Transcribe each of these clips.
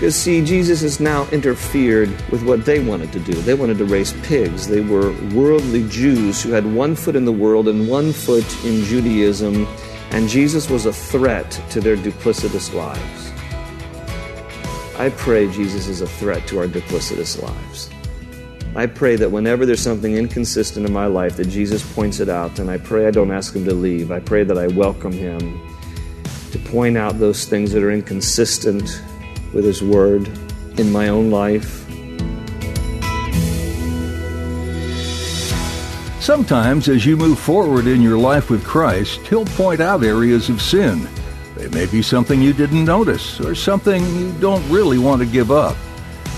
Because, see, Jesus has now interfered with what they wanted to do. They wanted to raise pigs. They were worldly Jews who had one foot in the world and one foot in Judaism, and Jesus was a threat to their duplicitous lives. I pray Jesus is a threat to our duplicitous lives. I pray that whenever there's something inconsistent in my life, that Jesus points it out, and I pray I don't ask him to leave. I pray that I welcome him to point out those things that are inconsistent with His Word in my own life. Sometimes, as you move forward in your life with Christ, He'll point out areas of sin. They may be something you didn't notice or something you don't really want to give up.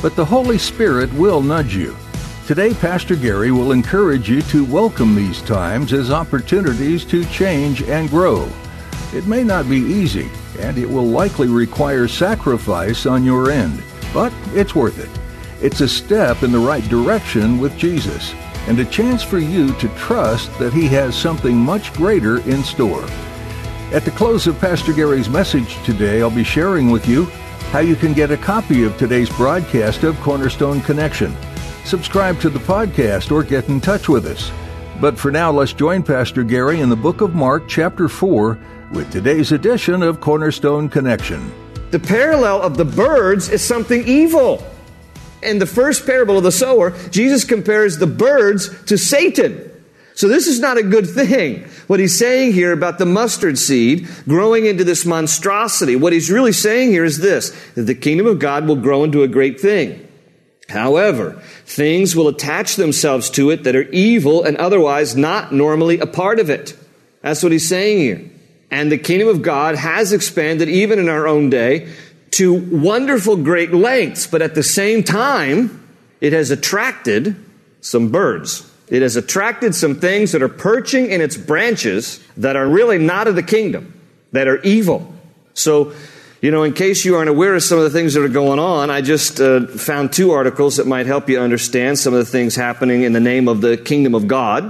But the Holy Spirit will nudge you. Today, Pastor Gary will encourage you to welcome these times as opportunities to change and grow. It may not be easy, and it will likely require sacrifice on your end, but it's worth it. It's a step in the right direction with Jesus, and a chance for you to trust that He has something much greater in store. At the close of Pastor Gary's message today, I'll be sharing with you how you can get a copy of today's broadcast of Cornerstone Connection. Subscribe to the podcast or get in touch with us. But for now, let's join Pastor Gary in the book of Mark, chapter 4, with today's edition of Cornerstone Connection. The parallel of the birds is something evil. In the first parable of the sower, Jesus compares the birds to Satan. So this is not a good thing. What he's saying here about the mustard seed growing into this monstrosity, what he's really saying here is this, that the kingdom of God will grow into a great thing. However, things will attach themselves to it that are evil and otherwise not normally a part of it. That's what he's saying here. And the kingdom of God has expanded even in our own day to wonderful great lengths, but at the same time, it has attracted some birds. It has attracted some things that are perching in its branches that are really not of the kingdom, that are evil. So, you know, in case you aren't aware of some of the things that are going on, I just uh, found two articles that might help you understand some of the things happening in the name of the kingdom of God.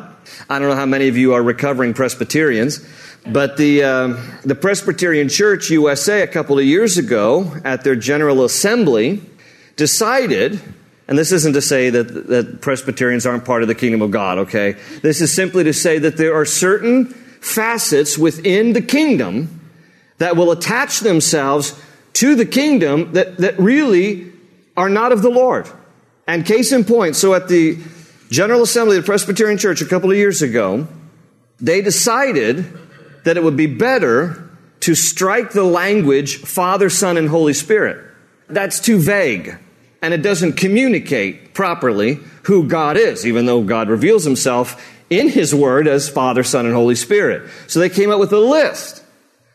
I don't know how many of you are recovering Presbyterians, but the, uh, the Presbyterian Church USA a couple of years ago at their General Assembly decided, and this isn't to say that, that Presbyterians aren't part of the kingdom of God, okay? This is simply to say that there are certain facets within the kingdom that will attach themselves to the kingdom that, that really are not of the Lord. And case in point, so at the General Assembly of the Presbyterian Church a couple of years ago, they decided that it would be better to strike the language Father, Son, and Holy Spirit. That's too vague, and it doesn't communicate properly who God is, even though God reveals himself in his word as Father, Son, and Holy Spirit. So they came up with a list,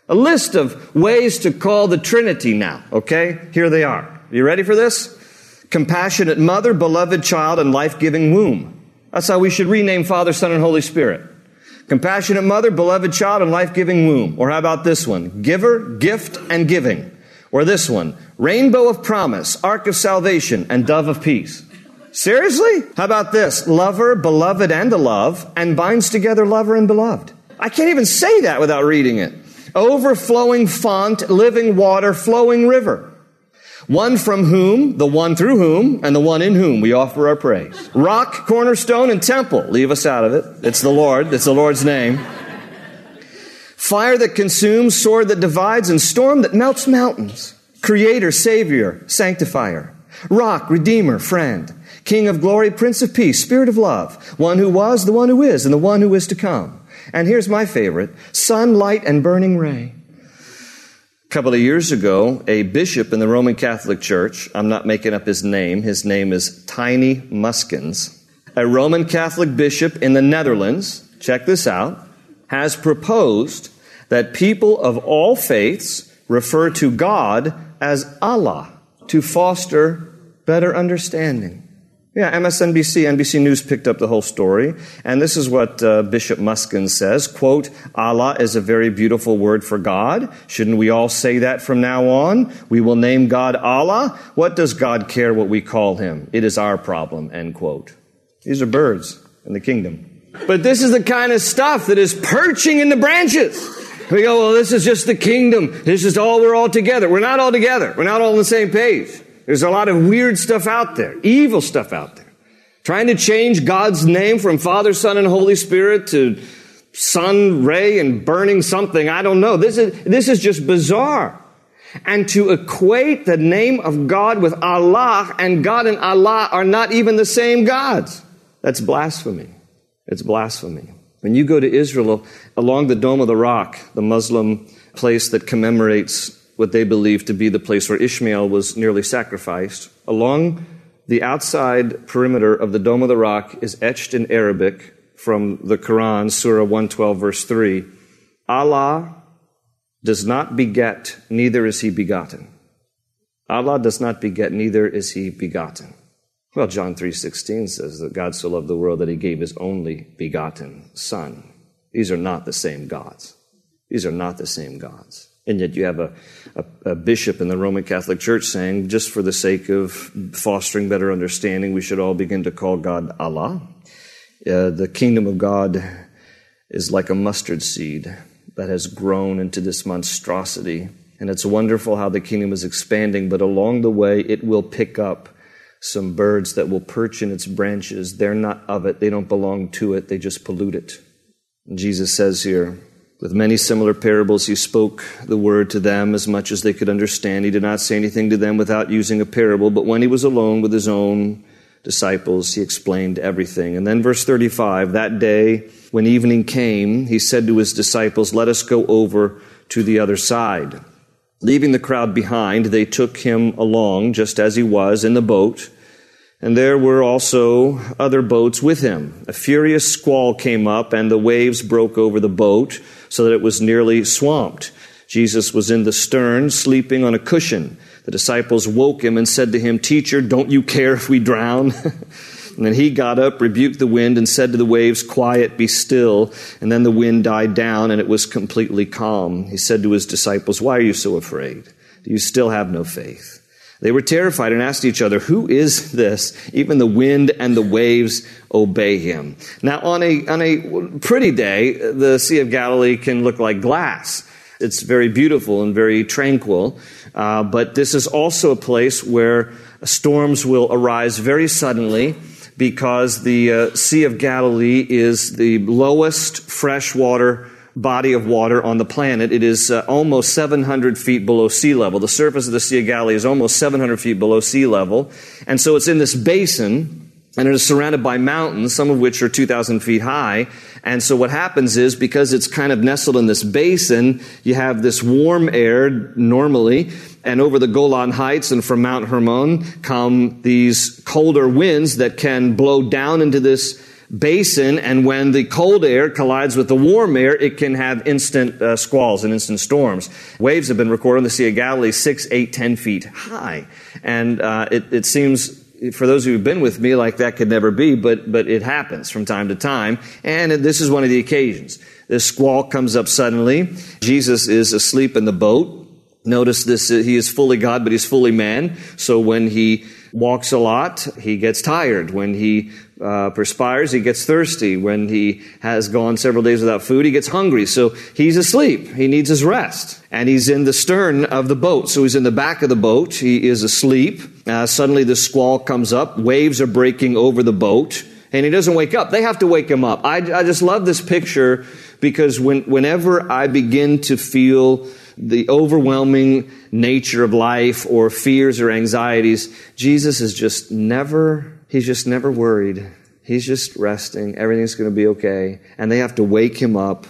a list of ways to call the Trinity now, okay? Here they are. You ready for this? Compassionate mother, beloved child, and life giving womb. That's how we should rename Father, Son, and Holy Spirit. Compassionate mother, beloved child, and life giving womb. Or how about this one? Giver, gift, and giving. Or this one? Rainbow of promise, ark of salvation, and dove of peace. Seriously? How about this? Lover, beloved, and a love, and binds together lover and beloved. I can't even say that without reading it. Overflowing font, living water, flowing river. One from whom, the one through whom, and the one in whom we offer our praise. Rock, cornerstone, and temple. Leave us out of it. It's the Lord. It's the Lord's name. Fire that consumes, sword that divides, and storm that melts mountains. Creator, Savior, Sanctifier. Rock, Redeemer, Friend. King of glory, Prince of peace, Spirit of love, one who was, the one who is, and the one who is to come. And here's my favorite sun, light, and burning ray. A couple of years ago, a bishop in the Roman Catholic Church, I'm not making up his name, his name is Tiny Muskens, a Roman Catholic bishop in the Netherlands, check this out, has proposed that people of all faiths refer to God as Allah to foster better understanding. Yeah, MSNBC, NBC News picked up the whole story, and this is what uh, Bishop Muskin says, quote, Allah is a very beautiful word for God. Shouldn't we all say that from now on? We will name God Allah. What does God care what we call him? It is our problem, end quote. These are birds in the kingdom. But this is the kind of stuff that is perching in the branches. We go, well, this is just the kingdom. This is all, we're all together. We're not all together. We're not all on the same page. There's a lot of weird stuff out there, evil stuff out there. Trying to change God's name from Father, Son, and Holy Spirit to sun, ray, and burning something. I don't know. This is, this is just bizarre. And to equate the name of God with Allah and God and Allah are not even the same gods. That's blasphemy. It's blasphemy. When you go to Israel, along the Dome of the Rock, the Muslim place that commemorates what they believe to be the place where Ishmael was nearly sacrificed. Along the outside perimeter of the Dome of the Rock is etched in Arabic from the Quran, Surah 112, verse 3 Allah does not beget, neither is he begotten. Allah does not beget, neither is he begotten. Well, John 3:16 says that God so loved the world that he gave his only begotten son. These are not the same gods. These are not the same gods. And yet you have a, a, a, bishop in the Roman Catholic Church saying, just for the sake of fostering better understanding, we should all begin to call God Allah. Uh, the kingdom of God is like a mustard seed that has grown into this monstrosity. And it's wonderful how the kingdom is expanding, but along the way, it will pick up some birds that will perch in its branches. They're not of it, they don't belong to it, they just pollute it. And Jesus says here, with many similar parables, he spoke the word to them as much as they could understand. He did not say anything to them without using a parable, but when he was alone with his own disciples, he explained everything. And then, verse 35 that day, when evening came, he said to his disciples, Let us go over to the other side. Leaving the crowd behind, they took him along just as he was in the boat and there were also other boats with him. A furious squall came up, and the waves broke over the boat so that it was nearly swamped. Jesus was in the stern, sleeping on a cushion. The disciples woke him and said to him, Teacher, don't you care if we drown? and then he got up, rebuked the wind, and said to the waves, Quiet, be still. And then the wind died down, and it was completely calm. He said to his disciples, Why are you so afraid? Do you still have no faith? They were terrified and asked each other, Who is this? Even the wind and the waves obey him. Now, on a, on a pretty day, the Sea of Galilee can look like glass. It's very beautiful and very tranquil. Uh, but this is also a place where storms will arise very suddenly because the uh, Sea of Galilee is the lowest freshwater body of water on the planet. It is uh, almost 700 feet below sea level. The surface of the Sea of Galilee is almost 700 feet below sea level. And so it's in this basin, and it is surrounded by mountains, some of which are 2,000 feet high. And so what happens is, because it's kind of nestled in this basin, you have this warm air normally, and over the Golan Heights and from Mount Hermon come these colder winds that can blow down into this basin, and when the cold air collides with the warm air, it can have instant uh, squalls and instant storms. Waves have been recorded on the Sea of Galilee six, eight, ten feet high. And uh, it, it seems for those who've been with me, like that could never be, but, but it happens from time to time. And this is one of the occasions. This squall comes up suddenly. Jesus is asleep in the boat. Notice this, he is fully God, but he's fully man. So when he walks a lot, he gets tired. When he uh, perspires, he gets thirsty. When he has gone several days without food, he gets hungry. So he's asleep. He needs his rest. And he's in the stern of the boat. So he's in the back of the boat. He is asleep. Uh, suddenly the squall comes up. Waves are breaking over the boat. And he doesn't wake up. They have to wake him up. I, I just love this picture because when, whenever I begin to feel the overwhelming nature of life or fears or anxieties, Jesus is just never He's just never worried. He's just resting. Everything's going to be okay. And they have to wake him up.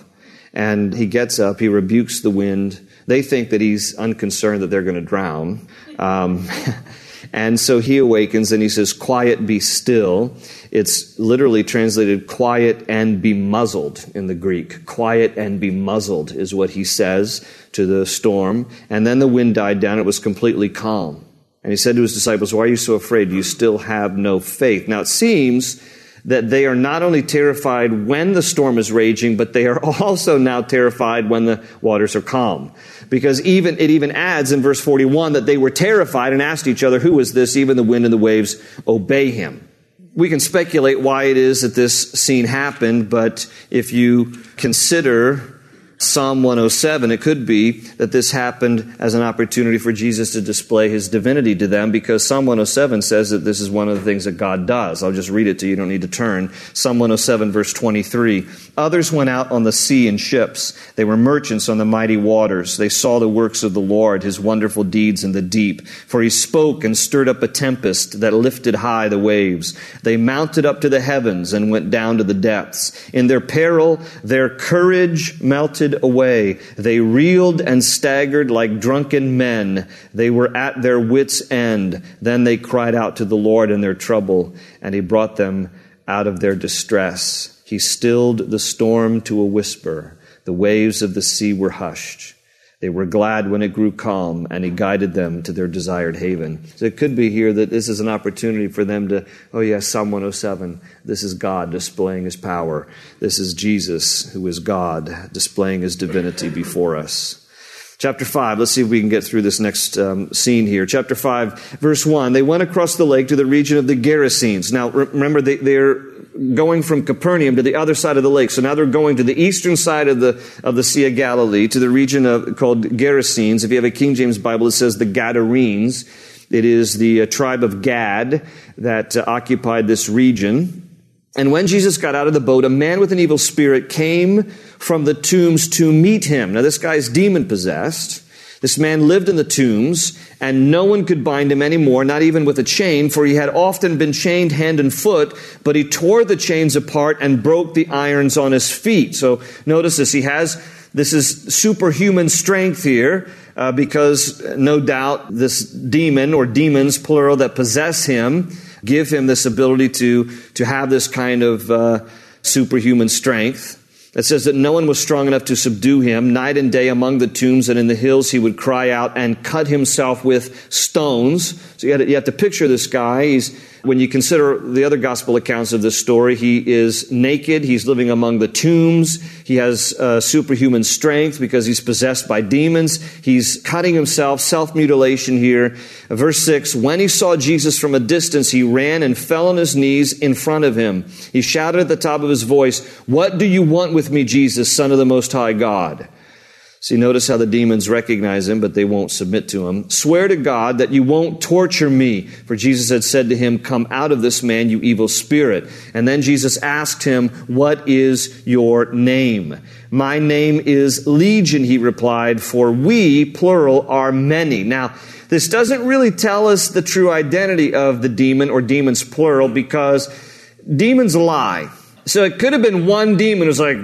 And he gets up. He rebukes the wind. They think that he's unconcerned that they're going to drown. Um, and so he awakens and he says, Quiet, be still. It's literally translated quiet and be muzzled in the Greek. Quiet and be muzzled is what he says to the storm. And then the wind died down. It was completely calm. And he said to his disciples, Why are you so afraid? You still have no faith. Now it seems that they are not only terrified when the storm is raging, but they are also now terrified when the waters are calm. Because even, it even adds in verse 41 that they were terrified and asked each other, who is this? Even the wind and the waves obey him. We can speculate why it is that this scene happened, but if you consider Psalm 107, it could be that this happened as an opportunity for Jesus to display his divinity to them because Psalm 107 says that this is one of the things that God does. I'll just read it to you, you don't need to turn. Psalm 107, verse 23. Others went out on the sea in ships. They were merchants on the mighty waters. They saw the works of the Lord, his wonderful deeds in the deep. For he spoke and stirred up a tempest that lifted high the waves. They mounted up to the heavens and went down to the depths. In their peril, their courage melted away. They reeled and staggered like drunken men. They were at their wits' end. Then they cried out to the Lord in their trouble, and He brought them out of their distress. He stilled the storm to a whisper. The waves of the sea were hushed. They were glad when it grew calm, and he guided them to their desired haven. So it could be here that this is an opportunity for them to, oh yes, Psalm 107. This is God displaying his power. This is Jesus, who is God, displaying his divinity before us. Chapter 5, let's see if we can get through this next um, scene here. Chapter 5, verse 1. They went across the lake to the region of the Gerasenes. Now, remember, they, they're going from Capernaum to the other side of the lake. So now they're going to the eastern side of the, of the Sea of Galilee, to the region of, called Gerasenes. If you have a King James Bible, it says the Gadarenes. It is the uh, tribe of Gad that uh, occupied this region. And when Jesus got out of the boat, a man with an evil spirit came from the tombs to meet him. Now, this guy's demon possessed. This man lived in the tombs, and no one could bind him anymore, not even with a chain, for he had often been chained hand and foot, but he tore the chains apart and broke the irons on his feet. So notice this. He has, this is superhuman strength here, uh, because no doubt this demon or demons, plural, that possess him, give him this ability to, to have this kind of uh, superhuman strength. It says that no one was strong enough to subdue him. Night and day among the tombs and in the hills, he would cry out and cut himself with stones. So you have to, you have to picture this guy. He's when you consider the other gospel accounts of this story, he is naked. He's living among the tombs. He has uh, superhuman strength because he's possessed by demons. He's cutting himself, self mutilation here. Verse 6 When he saw Jesus from a distance, he ran and fell on his knees in front of him. He shouted at the top of his voice, What do you want with me, Jesus, Son of the Most High God? See, notice how the demons recognize him, but they won't submit to him. Swear to God that you won't torture me. For Jesus had said to him, Come out of this man, you evil spirit. And then Jesus asked him, What is your name? My name is Legion, he replied, for we, plural, are many. Now, this doesn't really tell us the true identity of the demon or demons, plural, because demons lie. So it could have been one demon who's like,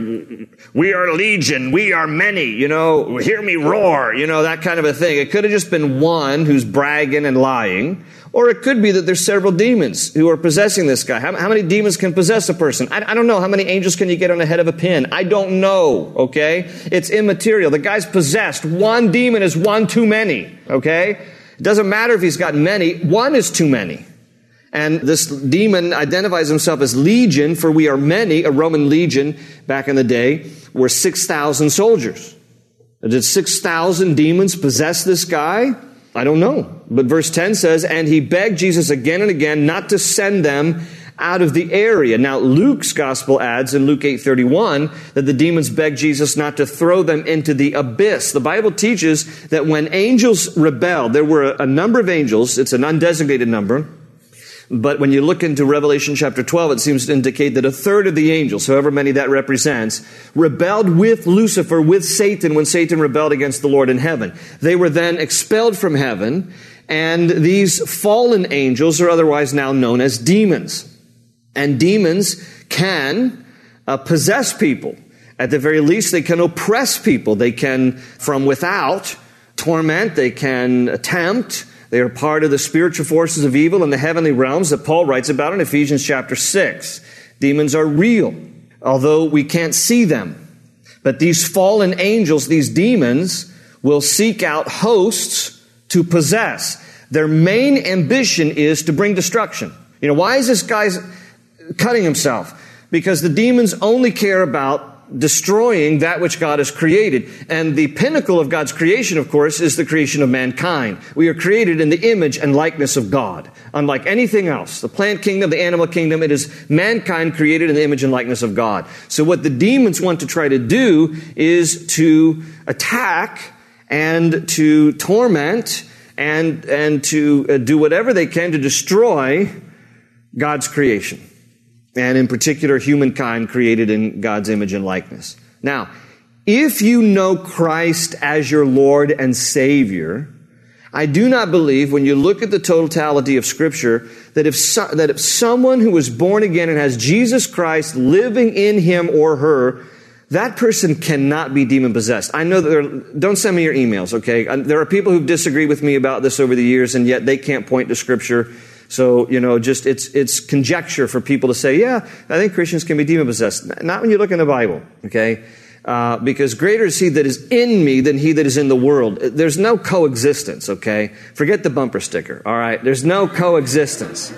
we are legion, we are many, you know, hear me roar, you know, that kind of a thing. It could have just been one who's bragging and lying. Or it could be that there's several demons who are possessing this guy. How, how many demons can possess a person? I, I, don't know. How many angels can you get on the head of a pin? I don't know, okay? It's immaterial. The guy's possessed. One demon is one too many, okay? It doesn't matter if he's got many. One is too many. And this demon identifies himself as legion, for we are many. A Roman legion back in the day were 6,000 soldiers. Did 6,000 demons possess this guy? I don't know. But verse 10 says, and he begged Jesus again and again not to send them out of the area. Now Luke's gospel adds in Luke 8:31 that the demons begged Jesus not to throw them into the abyss. The Bible teaches that when angels rebelled, there were a number of angels, it's an undesignated number, but when you look into Revelation chapter 12, it seems to indicate that a third of the angels, however many that represents, rebelled with Lucifer, with Satan, when Satan rebelled against the Lord in heaven. They were then expelled from heaven, And these fallen angels are otherwise now known as demons. And demons can uh, possess people. At the very least, they can oppress people. They can, from without, torment. They can tempt. They are part of the spiritual forces of evil in the heavenly realms that Paul writes about in Ephesians chapter 6. Demons are real, although we can't see them. But these fallen angels, these demons, will seek out hosts to possess. Their main ambition is to bring destruction. You know, why is this guy cutting himself? Because the demons only care about destroying that which God has created. And the pinnacle of God's creation, of course, is the creation of mankind. We are created in the image and likeness of God. Unlike anything else, the plant kingdom, the animal kingdom, it is mankind created in the image and likeness of God. So what the demons want to try to do is to attack and to torment and, and to uh, do whatever they can to destroy God's creation. And in particular, humankind created in God's image and likeness. Now, if you know Christ as your Lord and Savior, I do not believe when you look at the totality of Scripture that if, so, that if someone who was born again and has Jesus Christ living in him or her that person cannot be demon possessed. I know that there, don't send me your emails, okay? Uh, there are people who've disagreed with me about this over the years, and yet they can't point to scripture. So, you know, just, it's, it's conjecture for people to say, yeah, I think Christians can be demon possessed. Not when you look in the Bible, okay? Uh, because greater is he that is in me than he that is in the world. There's no coexistence, okay? Forget the bumper sticker, all right? There's no coexistence.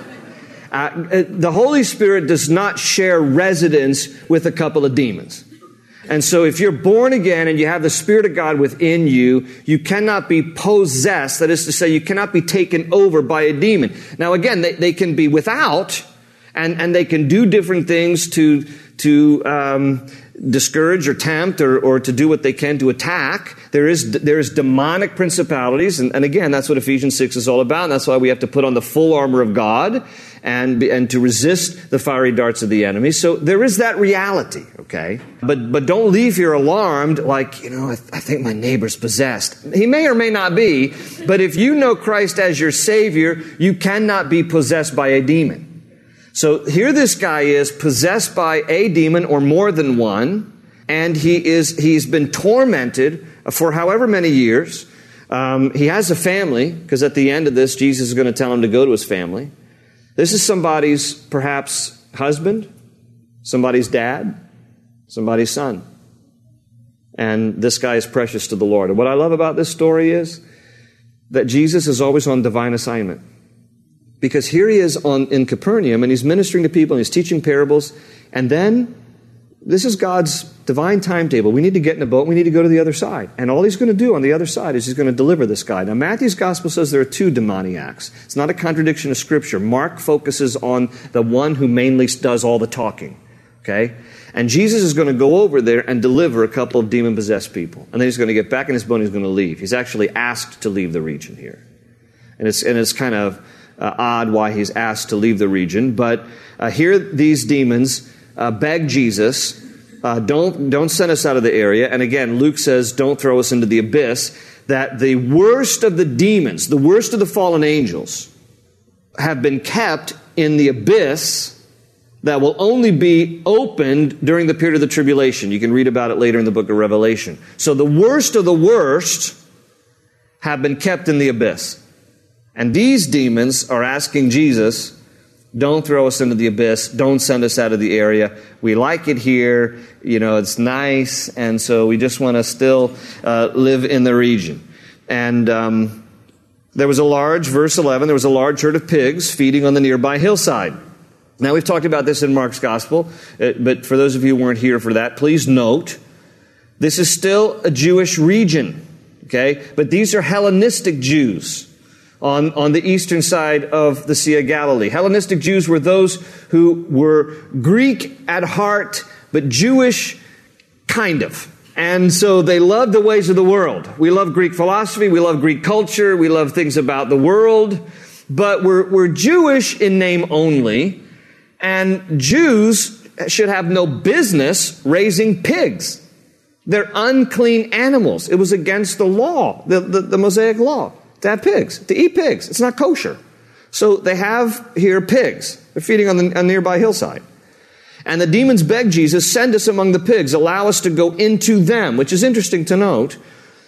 Uh, uh the Holy Spirit does not share residence with a couple of demons. And so if you're born again and you have the Spirit of God within you, you cannot be possessed. That is to say, you cannot be taken over by a demon. Now again, they, they can be without and, and they can do different things to, to, um, discourage or tempt or, or to do what they can to attack. There is, there is demonic principalities. And, and again, that's what Ephesians 6 is all about. And that's why we have to put on the full armor of God and, and to resist the fiery darts of the enemy. So there is that reality, okay? But, but don't leave here alarmed like, you know, I, th- I think my neighbor's possessed. He may or may not be, but if you know Christ as your Savior, you cannot be possessed by a demon. So here this guy is possessed by a demon or more than one, and he is, he's been tormented for however many years. Um, he has a family, because at the end of this, Jesus is going to tell him to go to his family. This is somebody's perhaps husband, somebody's dad, somebody's son. And this guy is precious to the Lord. And what I love about this story is that Jesus is always on divine assignment. Because here he is on, in Capernaum and he's ministering to people and he's teaching parables. And then this is God's divine timetable. We need to get in a boat. We need to go to the other side. And all he's going to do on the other side is he's going to deliver this guy. Now, Matthew's gospel says there are two demoniacs. It's not a contradiction of scripture. Mark focuses on the one who mainly does all the talking. Okay? And Jesus is going to go over there and deliver a couple of demon possessed people. And then he's going to get back in his boat and he's going to leave. He's actually asked to leave the region here. And it's, and it's kind of uh, odd why he's asked to leave the region. But uh, here these demons uh, beg Jesus, uh, don't, don't send us out of the area. And again, Luke says, don't throw us into the abyss. That the worst of the demons, the worst of the fallen angels, have been kept in the abyss that will only be opened during the period of the tribulation. You can read about it later in the book of Revelation. So the worst of the worst have been kept in the abyss. And these demons are asking Jesus, don't throw us into the abyss. Don't send us out of the area. We like it here. You know, it's nice. And so we just want to still uh, live in the region. And um, there was a large, verse 11, there was a large herd of pigs feeding on the nearby hillside. Now, we've talked about this in Mark's gospel, uh, but for those of you who weren't here for that, please note this is still a Jewish region, okay? But these are Hellenistic Jews on, on the eastern side of the Sea of Galilee. Hellenistic Jews were those who were Greek at heart, but Jewish kind of. And so they loved the ways of the world. We love Greek philosophy, we love Greek culture, we love things about the world, but we're, we're Jewish in name only, and Jews should have no business raising pigs. They're unclean animals. It was against the law, the, the, the Mosaic law. To have pigs, to eat pigs. It's not kosher. So they have here pigs. They're feeding on the, a nearby hillside. And the demons beg Jesus, send us among the pigs, allow us to go into them, which is interesting to note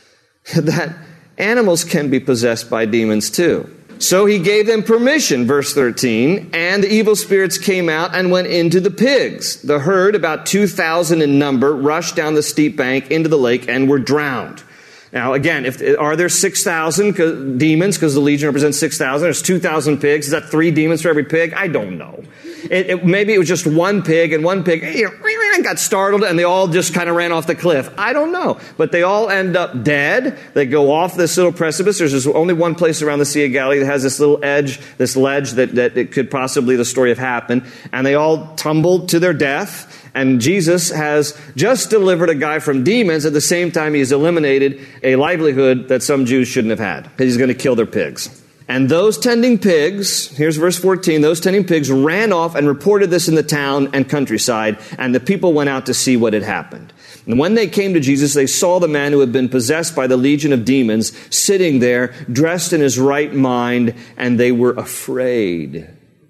that animals can be possessed by demons too. So he gave them permission, verse 13, and the evil spirits came out and went into the pigs. The herd, about 2,000 in number, rushed down the steep bank into the lake and were drowned. Now, again, if, are there 6,000 demons because the legion represents 6,000? There's 2,000 pigs. Is that three demons for every pig? I don't know. It, it, maybe it was just one pig and one pig you know, got startled and they all just kind of ran off the cliff. I don't know. But they all end up dead. They go off this little precipice. There's only one place around the Sea of Galilee that has this little edge, this ledge that, that it could possibly the story have happened. And they all tumbled to their death. And Jesus has just delivered a guy from demons. At the same time, he's eliminated a livelihood that some Jews shouldn't have had. He's going to kill their pigs. And those tending pigs, here's verse 14, those tending pigs ran off and reported this in the town and countryside, and the people went out to see what had happened. And when they came to Jesus, they saw the man who had been possessed by the legion of demons sitting there, dressed in his right mind, and they were afraid.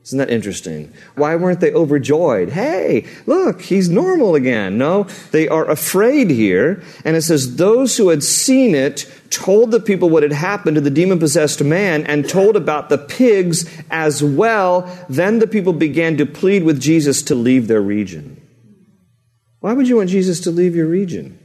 Isn't that interesting? Why weren't they overjoyed? Hey, look, he's normal again. No, they are afraid here. And it says, those who had seen it told the people what had happened to the demon possessed man and told about the pigs as well. Then the people began to plead with Jesus to leave their region. Why would you want Jesus to leave your region?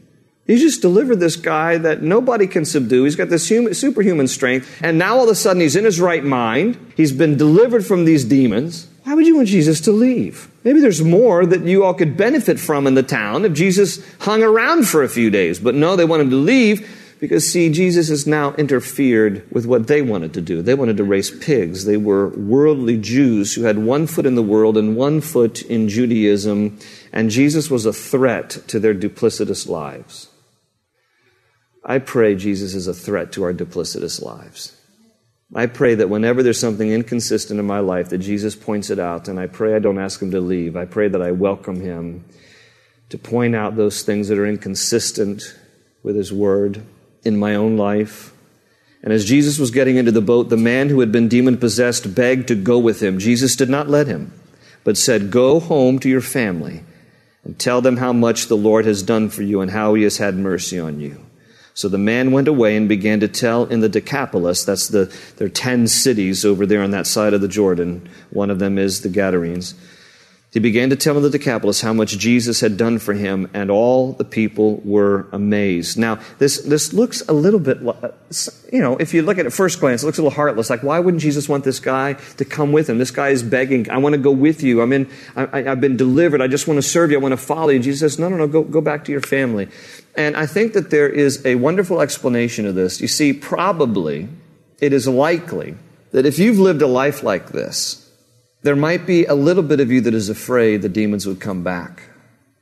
He's just delivered this guy that nobody can subdue. He's got this human, superhuman strength. And now all of a sudden he's in his right mind. He's been delivered from these demons. Why would you want Jesus to leave? Maybe there's more that you all could benefit from in the town if Jesus hung around for a few days. But no, they want him to leave because, see, Jesus has now interfered with what they wanted to do. They wanted to raise pigs. They were worldly Jews who had one foot in the world and one foot in Judaism. And Jesus was a threat to their duplicitous lives. I pray Jesus is a threat to our duplicitous lives. I pray that whenever there's something inconsistent in my life, that Jesus points it out, and I pray I don't ask him to leave. I pray that I welcome him to point out those things that are inconsistent with his word in my own life. And as Jesus was getting into the boat, the man who had been demon possessed begged to go with him. Jesus did not let him, but said, Go home to your family and tell them how much the Lord has done for you and how he has had mercy on you. So the man went away and began to tell in the Decapolis, that's the, there are 10 cities over there on that side of the Jordan. One of them is the Gadarenes. He began to tell in the Decapolis how much Jesus had done for him, and all the people were amazed. Now, this, this looks a little bit, you know, if you look at it at first glance, it looks a little heartless. Like, why wouldn't Jesus want this guy to come with him? This guy is begging, I want to go with you. I'm in, I, have been delivered. I just want to serve you. I want to follow you. Jesus says, no, no, no, go, go back to your family. And I think that there is a wonderful explanation of this. You see, probably it is likely that if you've lived a life like this, there might be a little bit of you that is afraid the demons would come back.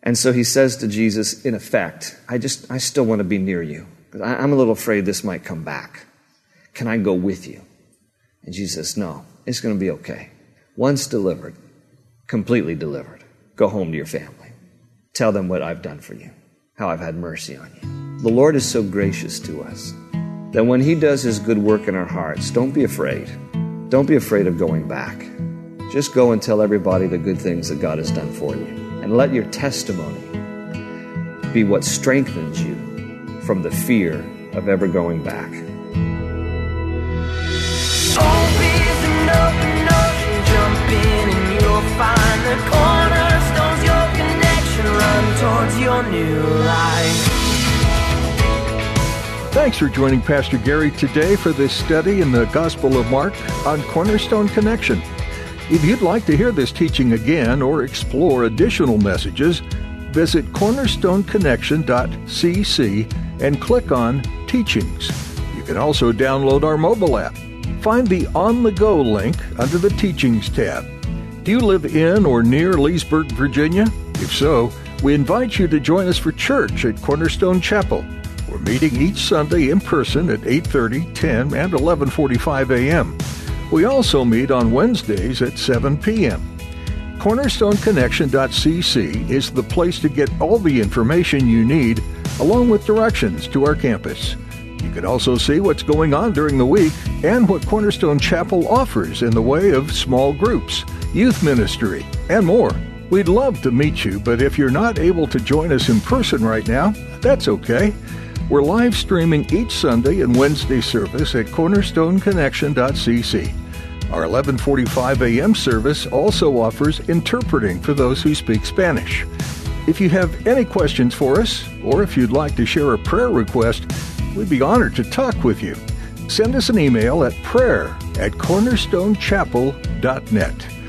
And so he says to Jesus, in effect, I just, I still want to be near you. I'm a little afraid this might come back. Can I go with you? And Jesus says, No, it's going to be okay. Once delivered, completely delivered, go home to your family. Tell them what I've done for you, how I've had mercy on you. The Lord is so gracious to us that when He does His good work in our hearts, don't be afraid. Don't be afraid of going back. Just go and tell everybody the good things that God has done for you. And let your testimony be what strengthens you from the fear of ever going back. Thanks for joining Pastor Gary today for this study in the Gospel of Mark on Cornerstone Connection. If you'd like to hear this teaching again or explore additional messages, visit cornerstoneconnection.cc and click on Teachings. You can also download our mobile app. Find the On the Go link under the Teachings tab. Do you live in or near Leesburg, Virginia? If so, we invite you to join us for church at Cornerstone Chapel. We're meeting each Sunday in person at 8:30, 10, and 11:45 a.m. We also meet on Wednesdays at 7 p.m. CornerstoneConnection.cc is the place to get all the information you need, along with directions to our campus. You can also see what's going on during the week and what Cornerstone Chapel offers in the way of small groups, youth ministry, and more. We'd love to meet you, but if you're not able to join us in person right now, that's okay. We're live streaming each Sunday and Wednesday service at cornerstoneconnection.cc. Our 11:45 a.m. service also offers interpreting for those who speak Spanish. If you have any questions for us or if you'd like to share a prayer request, we'd be honored to talk with you. Send us an email at prayer at cornerstonechapel.net.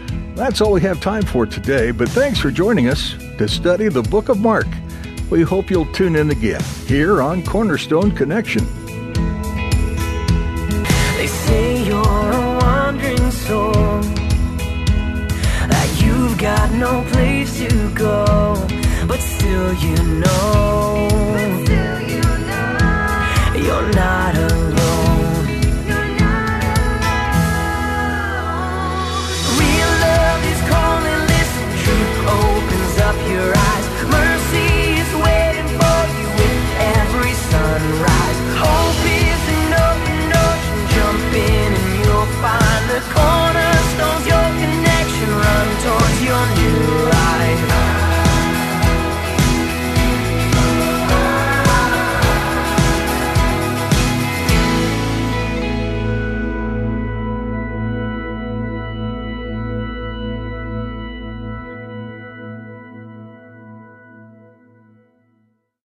That's all we have time for today, but thanks for joining us to study the book of Mark. We hope you'll tune in again here on Cornerstone Connection. They say you're a wandering soul, that you've got no place to go, but still you know.